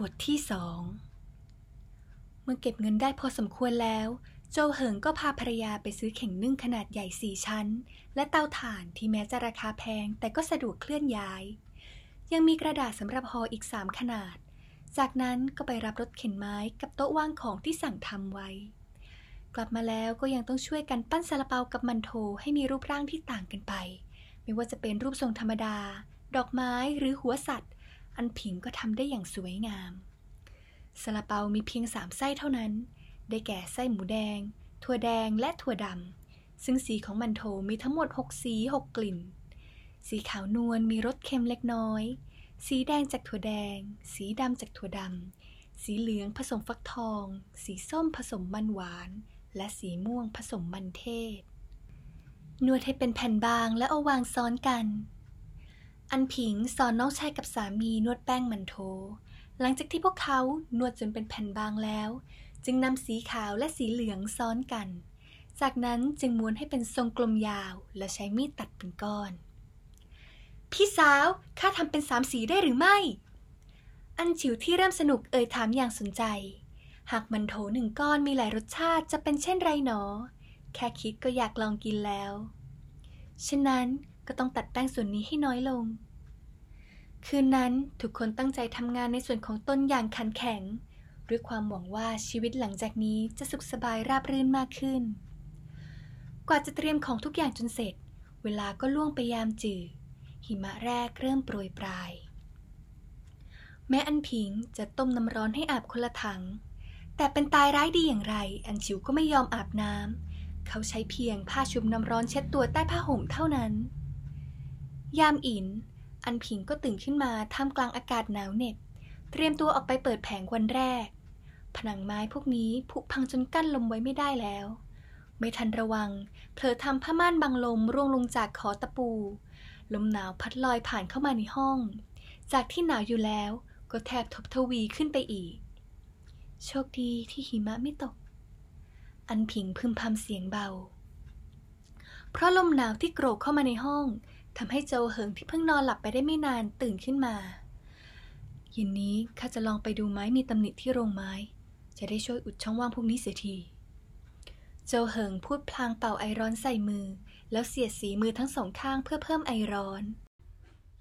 บทที่สองเมื่อเก็บเงินได้พอสมควรแล้ว โจเหิงก็พาภรรยาไปซื้อเข่งนึ่งขนาดใหญ่สี่ชั้น และเตาถ่านที่แม้จะราคาแพงแต่ก็สะดวกเคลื่อนย้าย ยังมีกระดาษสำหรับห่ออีกสามขนาด จากนั้นก็ไปรับรถเข็นไม้กับโต๊ะว่างของที่สั่งทำไว้ กลับมาแล้วก็ยังต้องช่วยกันปั้นซาลาเปากับมันโถให้มีรูปร่างที่ต่างกันไป ไม่ว่าจะเป็นรูปทรงธรรมดา ดอกไม้หรือหัวสัตว์ อันผิงก็ทำได้อย่างสวยงามซาลาเปามีเพียงสามไส้เท่านั้น ได้แก่ไส้หมูแดง ถั่วแดงและถั่วดำ ซึ่งสีของมันโถมีทั้งหมด 6 สี 6 กลิ่น สีขาวนวลมีรสเค็มเล็กน้อย สีแดงจากถั่วแดง สีดำจากถั่วดำ สีเหลืองผสมฟักทอง สีส้มผสมมันหวาน และสีม่วงผสมมันเทศ นวดให้เป็นแผ่นบางและเอาวางซ้อนกัน อันผิงสอนน้องชายกับสามีนวดแป้งมันโถ หลังจากที่พวกเขานวดจนเป็นแผ่นบางแล้ว จึงนำสีขาวและสีเหลืองซ้อนกัน จากนั้นจึงม้วนให้เป็นทรงกลมยาว และใช้มีดตัดเป็นก้อน พี่สาวข้าทำเป็นสามสีได้หรือไม่ อันฉิวที่เริ่มสนุกเอ่ยถามอย่างสนใจ หากมันโถหนึ่งก้อนมีหลายรสชาติจะเป็นเช่นไรหนอ แค่คิดก็อยากลองกินแล้ว ฉะนั้น ก็ต้องตัดแป้งส่วนนี้ให้น้อยลง คืนนั้นทุกคนตั้งใจทำงานในส่วนของต้นอย่างขันแข็ง ด้วยความหวังว่าชีวิตหลังจากนี้จะสุขสบายราบรื่นมากขึ้น กว่าจะเตรียมของทุกอย่างจนเสร็จ เวลาก็ล่วงไปยามจืดหิมะแรกเริ่มโปรยปลาย แม่อันผิงจะต้มน้ำร้อนให้อาบคนละถัง แต่เป็นตายร้ายดีอย่างไร อันชิวก็ไม่ยอมอาบน้ำเขาใช้เพียงผ้าชุบน้ำร้อนเช็ดตัวใต้ผ้าห่มเท่านั้น ยามอิน อันผิงก็ตื่นขึ้นมาท่ามกลางอากาศหนาวเหน็บ เตรียมตัวออกไปเปิดแผงวันแรก ผนังไม้พวกนี้ผุพังจนกั้นลมไว้ไม่ได้แล้ว ไม่ทันระวัง เผลอทำผ้าม่านบังลมร่วงลงจากขอตะปู ลมหนาวพัดลอยผ่านเข้ามาในห้อง จากที่หนาวอยู่แล้วก็แทบทบทวีขึ้นไปอีก โชคดีที่หิมะไม่ตก อันผิงพึมพำเสียงเบา เพราะลมหนาวที่โกรกเข้ามาในห้อง ทำให้โจเหิงที่เพิ่งนอนหลับไปได้ไม่นานตื่นขึ้นมาเย็นนี้ข้าจะลองไปดูไม้มีตำหนิที่โรงไม้ จะได้ช่วยอุดช่องว่างพวกนี้เสียทีโจเหิงพูดพลางเป่าไอร้อนใส่มือ แล้วเสียดสีมือทั้งสองข้างเพื่อเพิ่มไอร้อน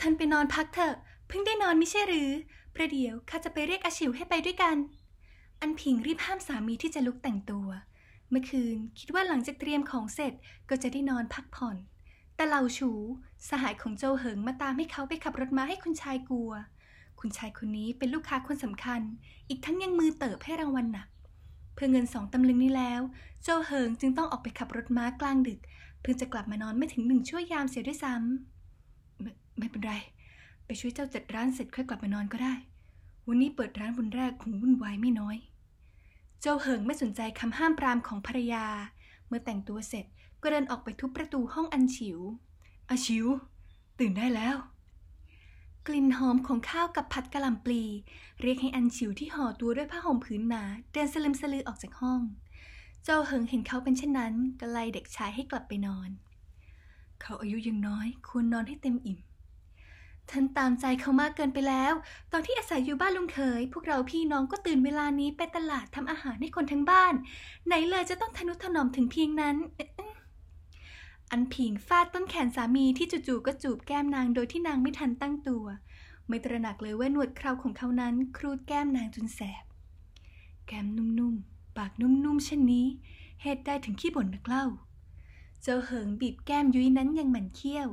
ท่านไปนอนพักเถอะ เพิ่งได้นอนไม่ใช่หรือ ประเดี๋ยวข้าจะไปเรียกอาชิวให้ไปด้วยกัน อันพิงรีบห้ามสามีที่จะลุกแต่งตัว เมื่อคืนคิดว่าหลังจากเตรียมของเสร็จก็จะได้นอนพักผ่อน แต่เหล่าฉูสหายของโจเหิงมาตามให้เขาไปขับรถม้าให้คุณชายกลัว คุณชายคนนี้เป็นลูกค้าคนสำคัญ อีกทั้งยังมือเติบให้รางวัลหนัก เพื่อเงินสองตำลึงนี้แล้ว โจเหิงจึงต้องออกไปขับรถม้ากลางดึก เพื่อจะกลับมานอนไม่ถึงหนึ่งชั่วยามเสียด้วยซ้ำไม่ไม่เป็นไร ไปช่วยเจ้าจัดร้านเสร็จค่อยกลับมานอนก็ได้ วันนี้เปิดร้านวันแรกคงวุ่นวายไม่น้อย โจเหิงไม่สนใจคำห้ามปรามของภรรยา เมื่อแต่งตัวเสร็จ ก็เดินออกไปทุบประตูห้องอันฉิวอาชิว ตื่นได้แล้ว กลิ่นหอมของข้าวกับผัดกะหล่ำปลี เรียกให้อันฉิวที่ห่อตัวด้วยผ้าห่มผืนหนาเดินสลึมสลือออกจากห้อง เจ้าเหิงเห็นเขาเป็นเช่นนั้นก็ไล่เด็กชายให้กลับไปนอน เขาอายุยังน้อยควรนอนให้เต็มอิ่มท่านตามใจเขามากเกินไปแล้ว ตอนที่อาศัยอยู่บ้านลุงเขยพวกเราพี่น้องก็ตื่นเวลานี้ไปตลาดทำอาหารให้คนทั้งบ้าน ไหนเลยจะต้องทนุถนอมถึงเพียงนั้น อันผิงฟาดต้นแขนสามีที่จู่ๆก็จูบแก้มนางโดยที่นางไม่ทันตั้งตัว ไม่ตระหนักเลยว่าหนวดเคราของเขานั้นครูดแก้มนางจนแสบ แก้มนุ่มๆ ปากนุ่มๆเช่นนี้ เหตุใดถึงขี้บ่นนักเล่า เจ้าเหิงบีบแก้มยุ้ยนั้นยังหมันเคี้ยว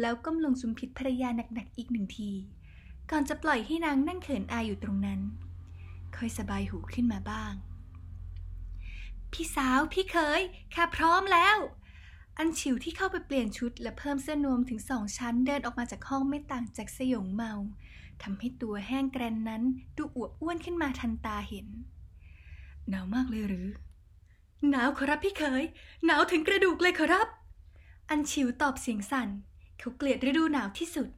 แล้วก้มลงสุมพิษภรรยาหนักๆอีกหนึ่งที ก่อนจะปล่อยให้นางนั่งเขินอายอยู่ตรงนั้น ค่อยสบายหูขึ้นมาบ้าง พี่สาวพี่เคยข้าพร้อมแล้ว อันฉิวที่เข้าไปเปลี่ยนชุดและเพิ่มเสื้อนวมถึงสองชั้นเดินออกมาจากห้องไม่ต่างจากสยองเมาทำให้ตัวแห้งแกรนนั้นดูอวบอ้วนขึ้นมาทันตาเห็น หนาวมากเลยหรือ หนาวขอรับพี่เคย หนาวถึงกระดูกเลยขอรับ อันฉิวตอบเสียงสั่น เขาเกลียดฤดูหนาวที่สุด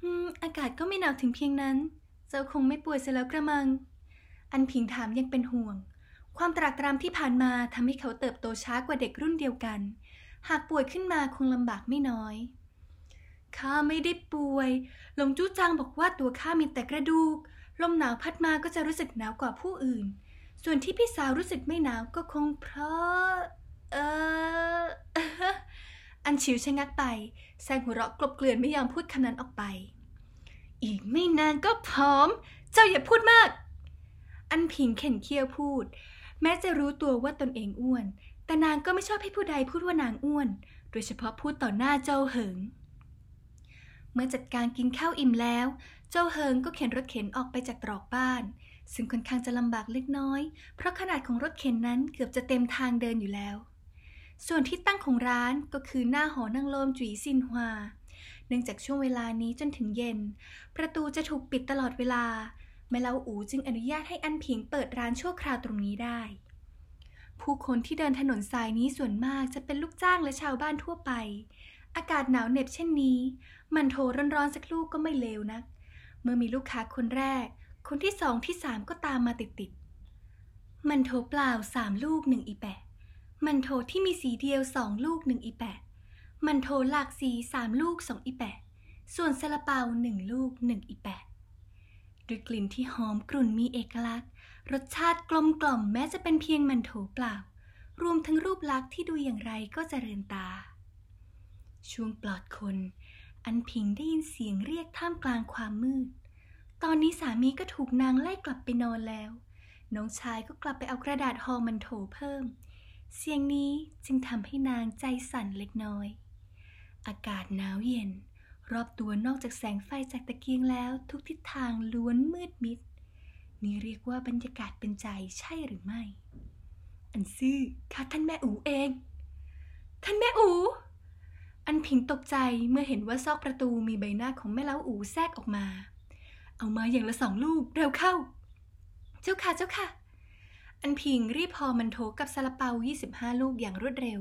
อืมอากาศก็ไม่หนาวถึงเพียงนั้น เจ้าคงไม่ป่วยเสียแล้วกระมัง อันผิงถามยังเป็นห่วง ความตรากตรำที่ผ่านมาทำให้เขาเติบโตช้ากว่าเด็กรุ่นเดียวกัน หากป่วยขึ้นมาคงลำบากไม่น้อยข้าไม่ได้ป่วย หลงจู้จางบอกว่าตัวข้ามีแต่กระดูก ลมหนาวพัดมาก็จะรู้สึกหนาวกว่าผู้อื่น ส่วนที่พี่สาวรู้สึกไม่หนาวก็คงเพราะ เออ อันชิวชะงักไป แซงหัวเราะกลบเกลื่อนไม่ยอมพูดคำนั้นออกไป อีกไม่นานก็พร้อม เจ้าอย่าพูดมาก อันผิงเข็นเคี้ยวพูด แม้จะรู้ตัวว่าตนเองอ้วน แต่นางก็ไม่ชอบให้ผู้ใดพูดว่านางอ้วน โดยเฉพาะพูดต่อหน้าเจ้าเหิง เมื่อจัดการกินข้าวอิ่มแล้ว เจ้าเฮิงก็เข็นรถเข็นออกไปจากตรอกบ้าน ซึ่งค่อนข้างจะลำบากเล็กน้อย เพราะขนาดของรถเข็นนั้นเกือบจะเต็มทางเดินอยู่แล้ว ส่วนที่ตั้งของร้านก็คือหน้าหอนั่งลมจุ๋ยซินฮวาเนื่องจากช่วงเวลานี้จนถึงเย็น ประตูจะถูกปิดตลอดเวลา ม่เล้าอูจึงอนุญาตให้อันผิงเปิดร้านชั่วคราวตรงนี้ได้ ผู้คนที่เดินถนนสายนี้ส่วนมากจะเป็นลูกจ้างและชาวบ้านทั่วไป อากาศหนาวเหน็บเช่นนี้ มันโถร้อนๆสักลูกก็ไม่เลวนัก เมื่อมีลูกค้าคนแรก คนที่สองที่สามก็ตามมาติดๆ มันโถเปล่าสามลูกหนึ่งอีแปะ มันโถที่มีสีเดียวสองลูกหนึ่งอีแปะ มันโถหลากสีสามลูกสองอีแปะ ส่วนซาลาเปาหนึ่งลูกหนึ่งอีแปะ ด้วยกลิ่นที่หอมกรุ่นมีเอกลักษณ์ รสชาติกลมกล่อมแม้จะเป็นเพียงมันโถเปล่า รวมทั้งรูปลักษณ์ที่ดูอย่างไรก็จเจริญตา ช่วงปลอดคน อันพิงได้ยินเสียงเรียกท่ามกลางความมืด ตอนนี้สามีก็ถูกนางไล่กลับไปนอนแล้ว น้องชายก็กลับไปเอากระดาษห่อมันโถเพิ่ม เสียงนี้จึงทำให้นางใจสั่นเล็กน้อย อากาศหนาวเย็น รอบตัวนอกจากแสงไฟจากตะเกียงแล้ว ทุกทิศทางล้วนมืดมิด นี่เรียกว่าบรรยากาศเป็นใจใช่หรือไม่ อันซื่อค่ะท่านแม่อูเอง ท่านแม่อู อันพิงตกใจเมื่อเห็นว่าซอกประตูมีใบหน้าของแม่เล้าอูแทรกออกมา เอามาอย่างละสองลูกเร็วเข้า เจ้าค่ะเจ้าค่ะ อันพิงรีบพอมันโถกับซาลาเปา 25 ลูกอย่างรวดเร็ว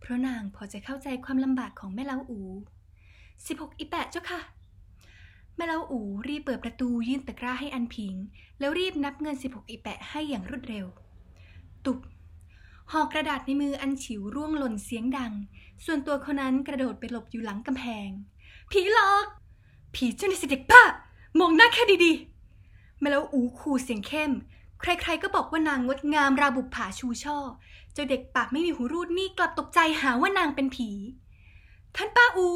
เพราะนางพอจะเข้าใจความลำบากของแม่เล้าอู 16 อีแปะเจ้าค่ะแม่เล้าอูรีบเปิดประตูยื่นตะกร้าให้อันพิง แล้วรีบนับเงิน 16 อีแปะให้อย่างรวดเร็ว ตุบห่อกระดาษในมืออันฉิวร่วงหล่นเสียงดัง ส่วนตัวคนนั้นกระโดดไปหลบอยู่หลังกำแพง ผีหลอก ผีเจ้าในสิเด็กป้ามองหน้าแค่ดีๆแม่เล้าอูขู่เสียงเข้ม ใครๆก็บอกว่านางงดงามราบุปผาชูช่อ เจ้าเด็กปากไม่มีหูรูดนี่กลับตกใจหาว่านางเป็นผี ท่านป้าอู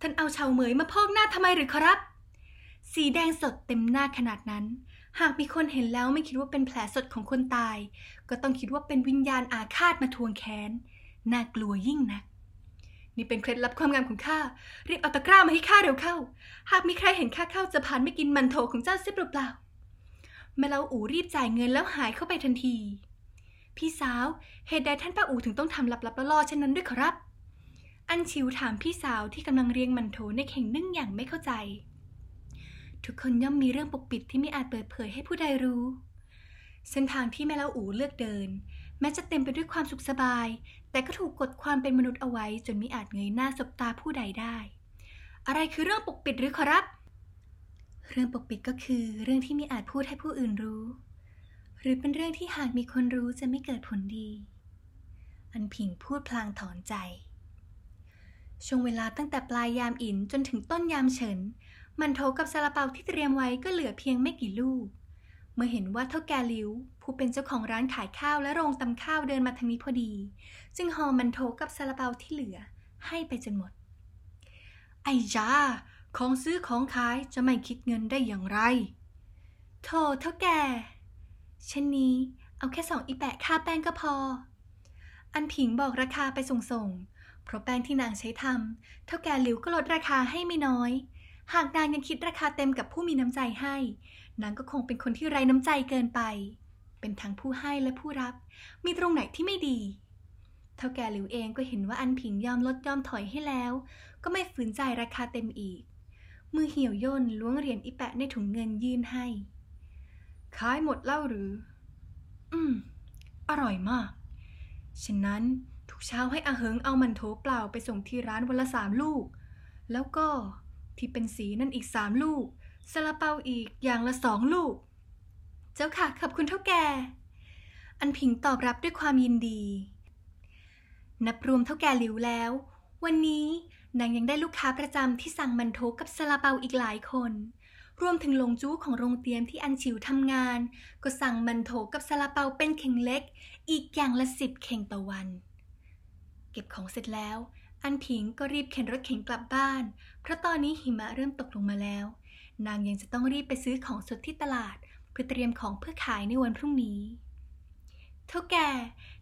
ท่านเอาชาวเหมยมาพอกหน้าทำไมหรือครับ สีแดงสดเต็มหน้าขนาดนั้น หากมีคนเห็นแล้วไม่คิดว่าเป็นแผลสดของคนตาย ก็ต้องคิดว่าเป็นวิญญาณอาฆาตมาทวงแค้น น่ากลัวยิ่งนัก นี่เป็นเคล็ดลับความงามของข้า รีบเอาตะกร้ามาให้ข้าเร็วเข้า หากมีใครเห็นข้าเข้าจะผ่านไม่กินมันโถของเจ้าเสียเปล่าๆแม่เล้าอูรีบจ่ายเงินแล้วหายเข้าไปทันที พี่สาว เหตุใดท่านป้าอูถึงต้องทำลับๆล่อๆเช่นนั้นด้วยครับ อันชิวถามพี่สาวที่กำลังเรียงมันโถในเข่งนึ่งอย่างไม่เข้าใจ ทุกคนย่อมมีเรื่องปกปิดที่ไม่อาจเปิดเผยให้ผู้ใดรู้ เส้นทางที่แม่เล้าอูเลือกเดิน แม้จะเต็มไปด้วยความสุขสบาย แต่ก็ถูกกดความเป็นมนุษย์เอาไว้จนไม่อาจเงยหน้าสบตาผู้ใดได้ อะไรคือเรื่องปกปิดหรือขอรับ เรื่องปกปิดก็คือเรื่องที่ไม่อาจพูดให้ผู้อื่นรู้ หรือเป็นเรื่องที่หากมีคนรู้จะไม่เกิดผลดี อันผิงพูดพลางถอนใจ ช่วงเวลาตั้งแต่ปลายยามอินจนถึงต้นยามเฉิน มันโถกับซาลาเปาที่เตรียมไว้ก็เหลือเพียงไม่กี่ลูก เมื่อเห็นว่าเท่าแกลิวผู้เป็นเจ้าของร้านขายข้าวและโรงตำข้าวเดินมาทางนี้พอดี จึงห่อมันโถกับซาลาเปาที่เหลือ ให้ไปจนหมด ไอ้จ้าของซื้อของขายจะไม่คิดเงินได้อย่างไรโธ่เท่าแก่เช่นนี้เอาแค่สองอีแปะค่าแป้งก็พอ อันผิงบอกราคาไปส่งๆ เพราะแป้งที่นางใช้ทำเท่าแก่หลิวก็ลดราคาให้ไม่น้อย หากนางยังคิดราคาเต็มกับผู้มีน้ำใจให้ นางก็คงเป็นคนที่ไร้น้ำใจเกินไป เป็นทั้งผู้ให้และผู้รับ มีตรงไหนที่ไม่ดี เท่าแก่หลิวเองก็เห็นว่าอันผิงยอมลดยอมถอยให้แล้ว ก็ไม่ฝืนใจราคาเต็มอีก มือเหี่ยวย่นล้วงเหรียญอีแปะในถุงเงินยื่นให้ขายหมดแล้วหรือ อืม อร่อยมาก ฉะนั้น ทุกเช้าให้อาเหิงเอามันโถเปล่าไปส่งที่ร้านวันละสามลูก แล้วก็ที่เป็นสีนั่นอีกสามลูกซาลาเปาอีกอย่างละสองลูก เจ้าค่ะขอบคุณเท่าแก่ อันผิงตอบรับด้วยความยินดี นับรวมเท่าแก่หลิวแล้ว วันนี้นางยังได้ลูกค้าประจำที่สั่งมันโถกับซาลาเปาอีกหลายคน รวมถึงหลงจู้ของโรงเตียมที่อันฉิวทำงาน ก็สั่งมันโถกับซาลาเปาเป็นเข่งเล็ก อีกอย่างละสิบเข่งต่อวัน เก็บของเสร็จแล้ว อันผิงก็รีบเข็นรถเข็นกลับบ้าน เพราะตอนนี้หิมะเริ่มตกลงมาแล้ว นางยังจะต้องรีบไปซื้อของสดที่ตลาด เพื่อเตรียมของเพื่อขายในวันพรุ่งนี้เท่าแก่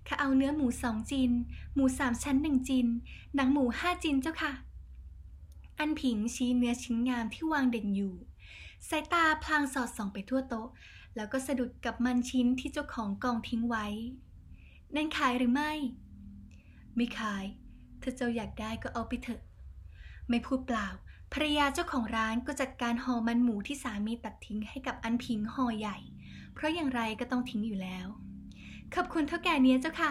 ข้าเอาเนื้อหมูสองจิน หมูสามชั้นหนึ่งจิน หนังหมูห้าจินเจ้าค่ะ อันผิงชี้เนื้อชิ้นงามที่วางเด่นอยู่สายตาพลางสอดส่องไปทั่วโต๊ะ แล้วก็สะดุดกับมันชิ้นที่เจ้าของกองทิ้งไว้ นั่นขายหรือไม่ ไม่ขาย ถ้าเจ้าอยากได้ก็เอาไปเถอะ ไม่พูดเปล่า ภรรยาเจ้าของร้านก็จัดการห่อมันหมูที่สามีตัดทิ้งให้กับอันพิงห่อใหญ่ เพราะอย่างไรก็ต้องทิ้งอยู่แล้ว ขอบคุณเท่าแก่เนี้ยเจ้าค่ะ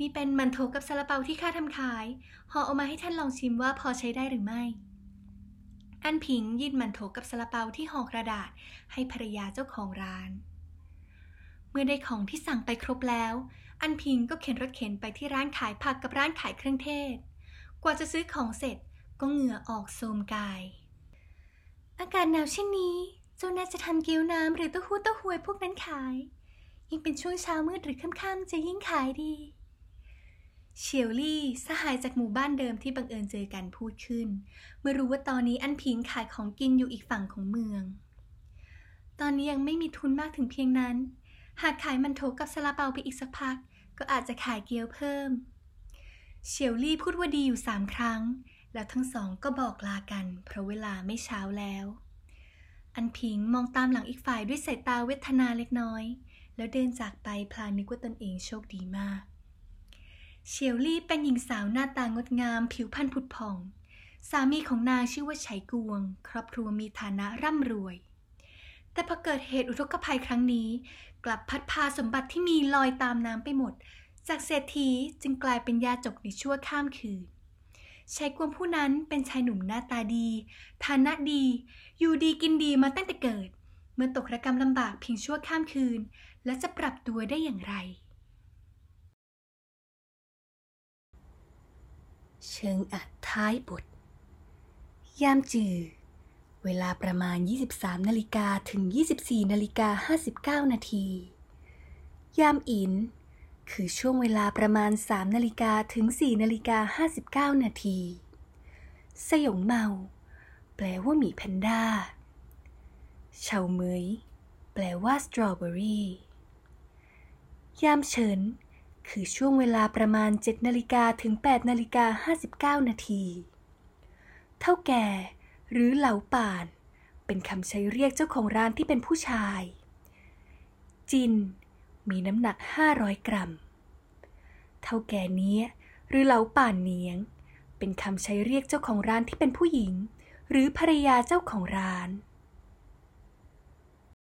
นี่เป็นมันโถกับซาลาเปาที่ข้าทำขาย ห่อเอามาให้ท่านลองชิมว่าพอใช้ได้หรือไม่ อันพิงยื่นมันโถกับซาลาเปาที่ห่อกระดาษ ให้ภรรยาเจ้าของร้าน เมื่อได้ของที่สั่งไปครบแล้ว อันพิงก็เข็นรถเข็นไปที่ร้านขายผักกับร้านขายเครื่องเทศ กว่าจะซื้อของเสร็จก็เหงื่อออกโทมกาย อากาศหนาวเช่นนี้ เจ้าน่าจะทำเกี๊ยวน้ำหรือเต้าหู้เต้าหวยพวกนั้นขาย ยิ่งเป็นช่วงเช้ามืดหรือค่ำๆจะยิ่งขายดี เฉียวลี่สหายจากหมู่บ้านเดิมที่บังเอิญเจอกันพูดขึ้น เมื่อรู้ว่าตอนนี้อันพิงขายของกินอยู่อีกฝั่งของเมือง ตอนนี้ยังไม่มีทุนมากถึงเพียงนั้น หากขายมันโถกับซาลาเปาไปอีกสักพัก ก็อาจจะขายเกี๊ยวเพิ่ม เฉียวลี่พูดว่าดีอยู่สามครั้ง แล้วทั้งสองก็บอกลากัน เพราะเวลาไม่เช้าแล้ว อันพิงมองตามหลังอีกฝ่ายด้วยสายตาเวทนาเล็กน้อย แล้วเดินจากไปพลางนึกว่าตนเองโชคดีมาก เฉียวลี่เป็นหญิงสาวหน้าตางดงาม ผิวพรรณผุดผ่อง สามีของนางชื่อว่าไฉกวง ครอบครัวมีฐานะร่ำรวย แต่พอเกิดเหตุอุทกภัยครั้งนี้ กลับพัดพาสมบัติที่มีลอยตามน้ำไปหมด จากเศรษฐีจึงกลายเป็นยาจกในชั่วข้ามคืนชายกวงผู้นั้นเป็นชายหนุ่มหน้าตาดี ฐานะดี อยู่ดีกินดีมาตั้งแต่เกิด เมื่อตกระกรรมลำบากเพียงชั่วข้ามคืน และจะปรับตัวได้อย่างไร เชิงอัดท้ายบท ยามจือ เวลาประมาณ 23 นาฬิกาถึง 24 นาฬิกา 59 นาที ยามอิน คือช่วงเวลาประมาณ 3 นาฬิกาถึง 4 นาฬิกา 59 นาที สยองเมา แปลว่าหมีแพนด้า เฉาเมย แปลว่าสตรอเบอรี่ ยามเฉิน คือช่วงเวลาประมาณ 7 นาฬิกาถึง 8 นาฬิกา 59 นาที เท่าแก่ หรือเหลาป่าน เป็นคำใช้เรียกเจ้าของร้านที่เป็นผู้ชาย จิน มีน้ำหนัก 500 กรัม เท่าแก่เนี้ยหรือเหลาป่านเนียง เป็นคำใช้เรียกเจ้าของร้านที่เป็นผู้หญิง หรือภรรยาเจ้าของร้าน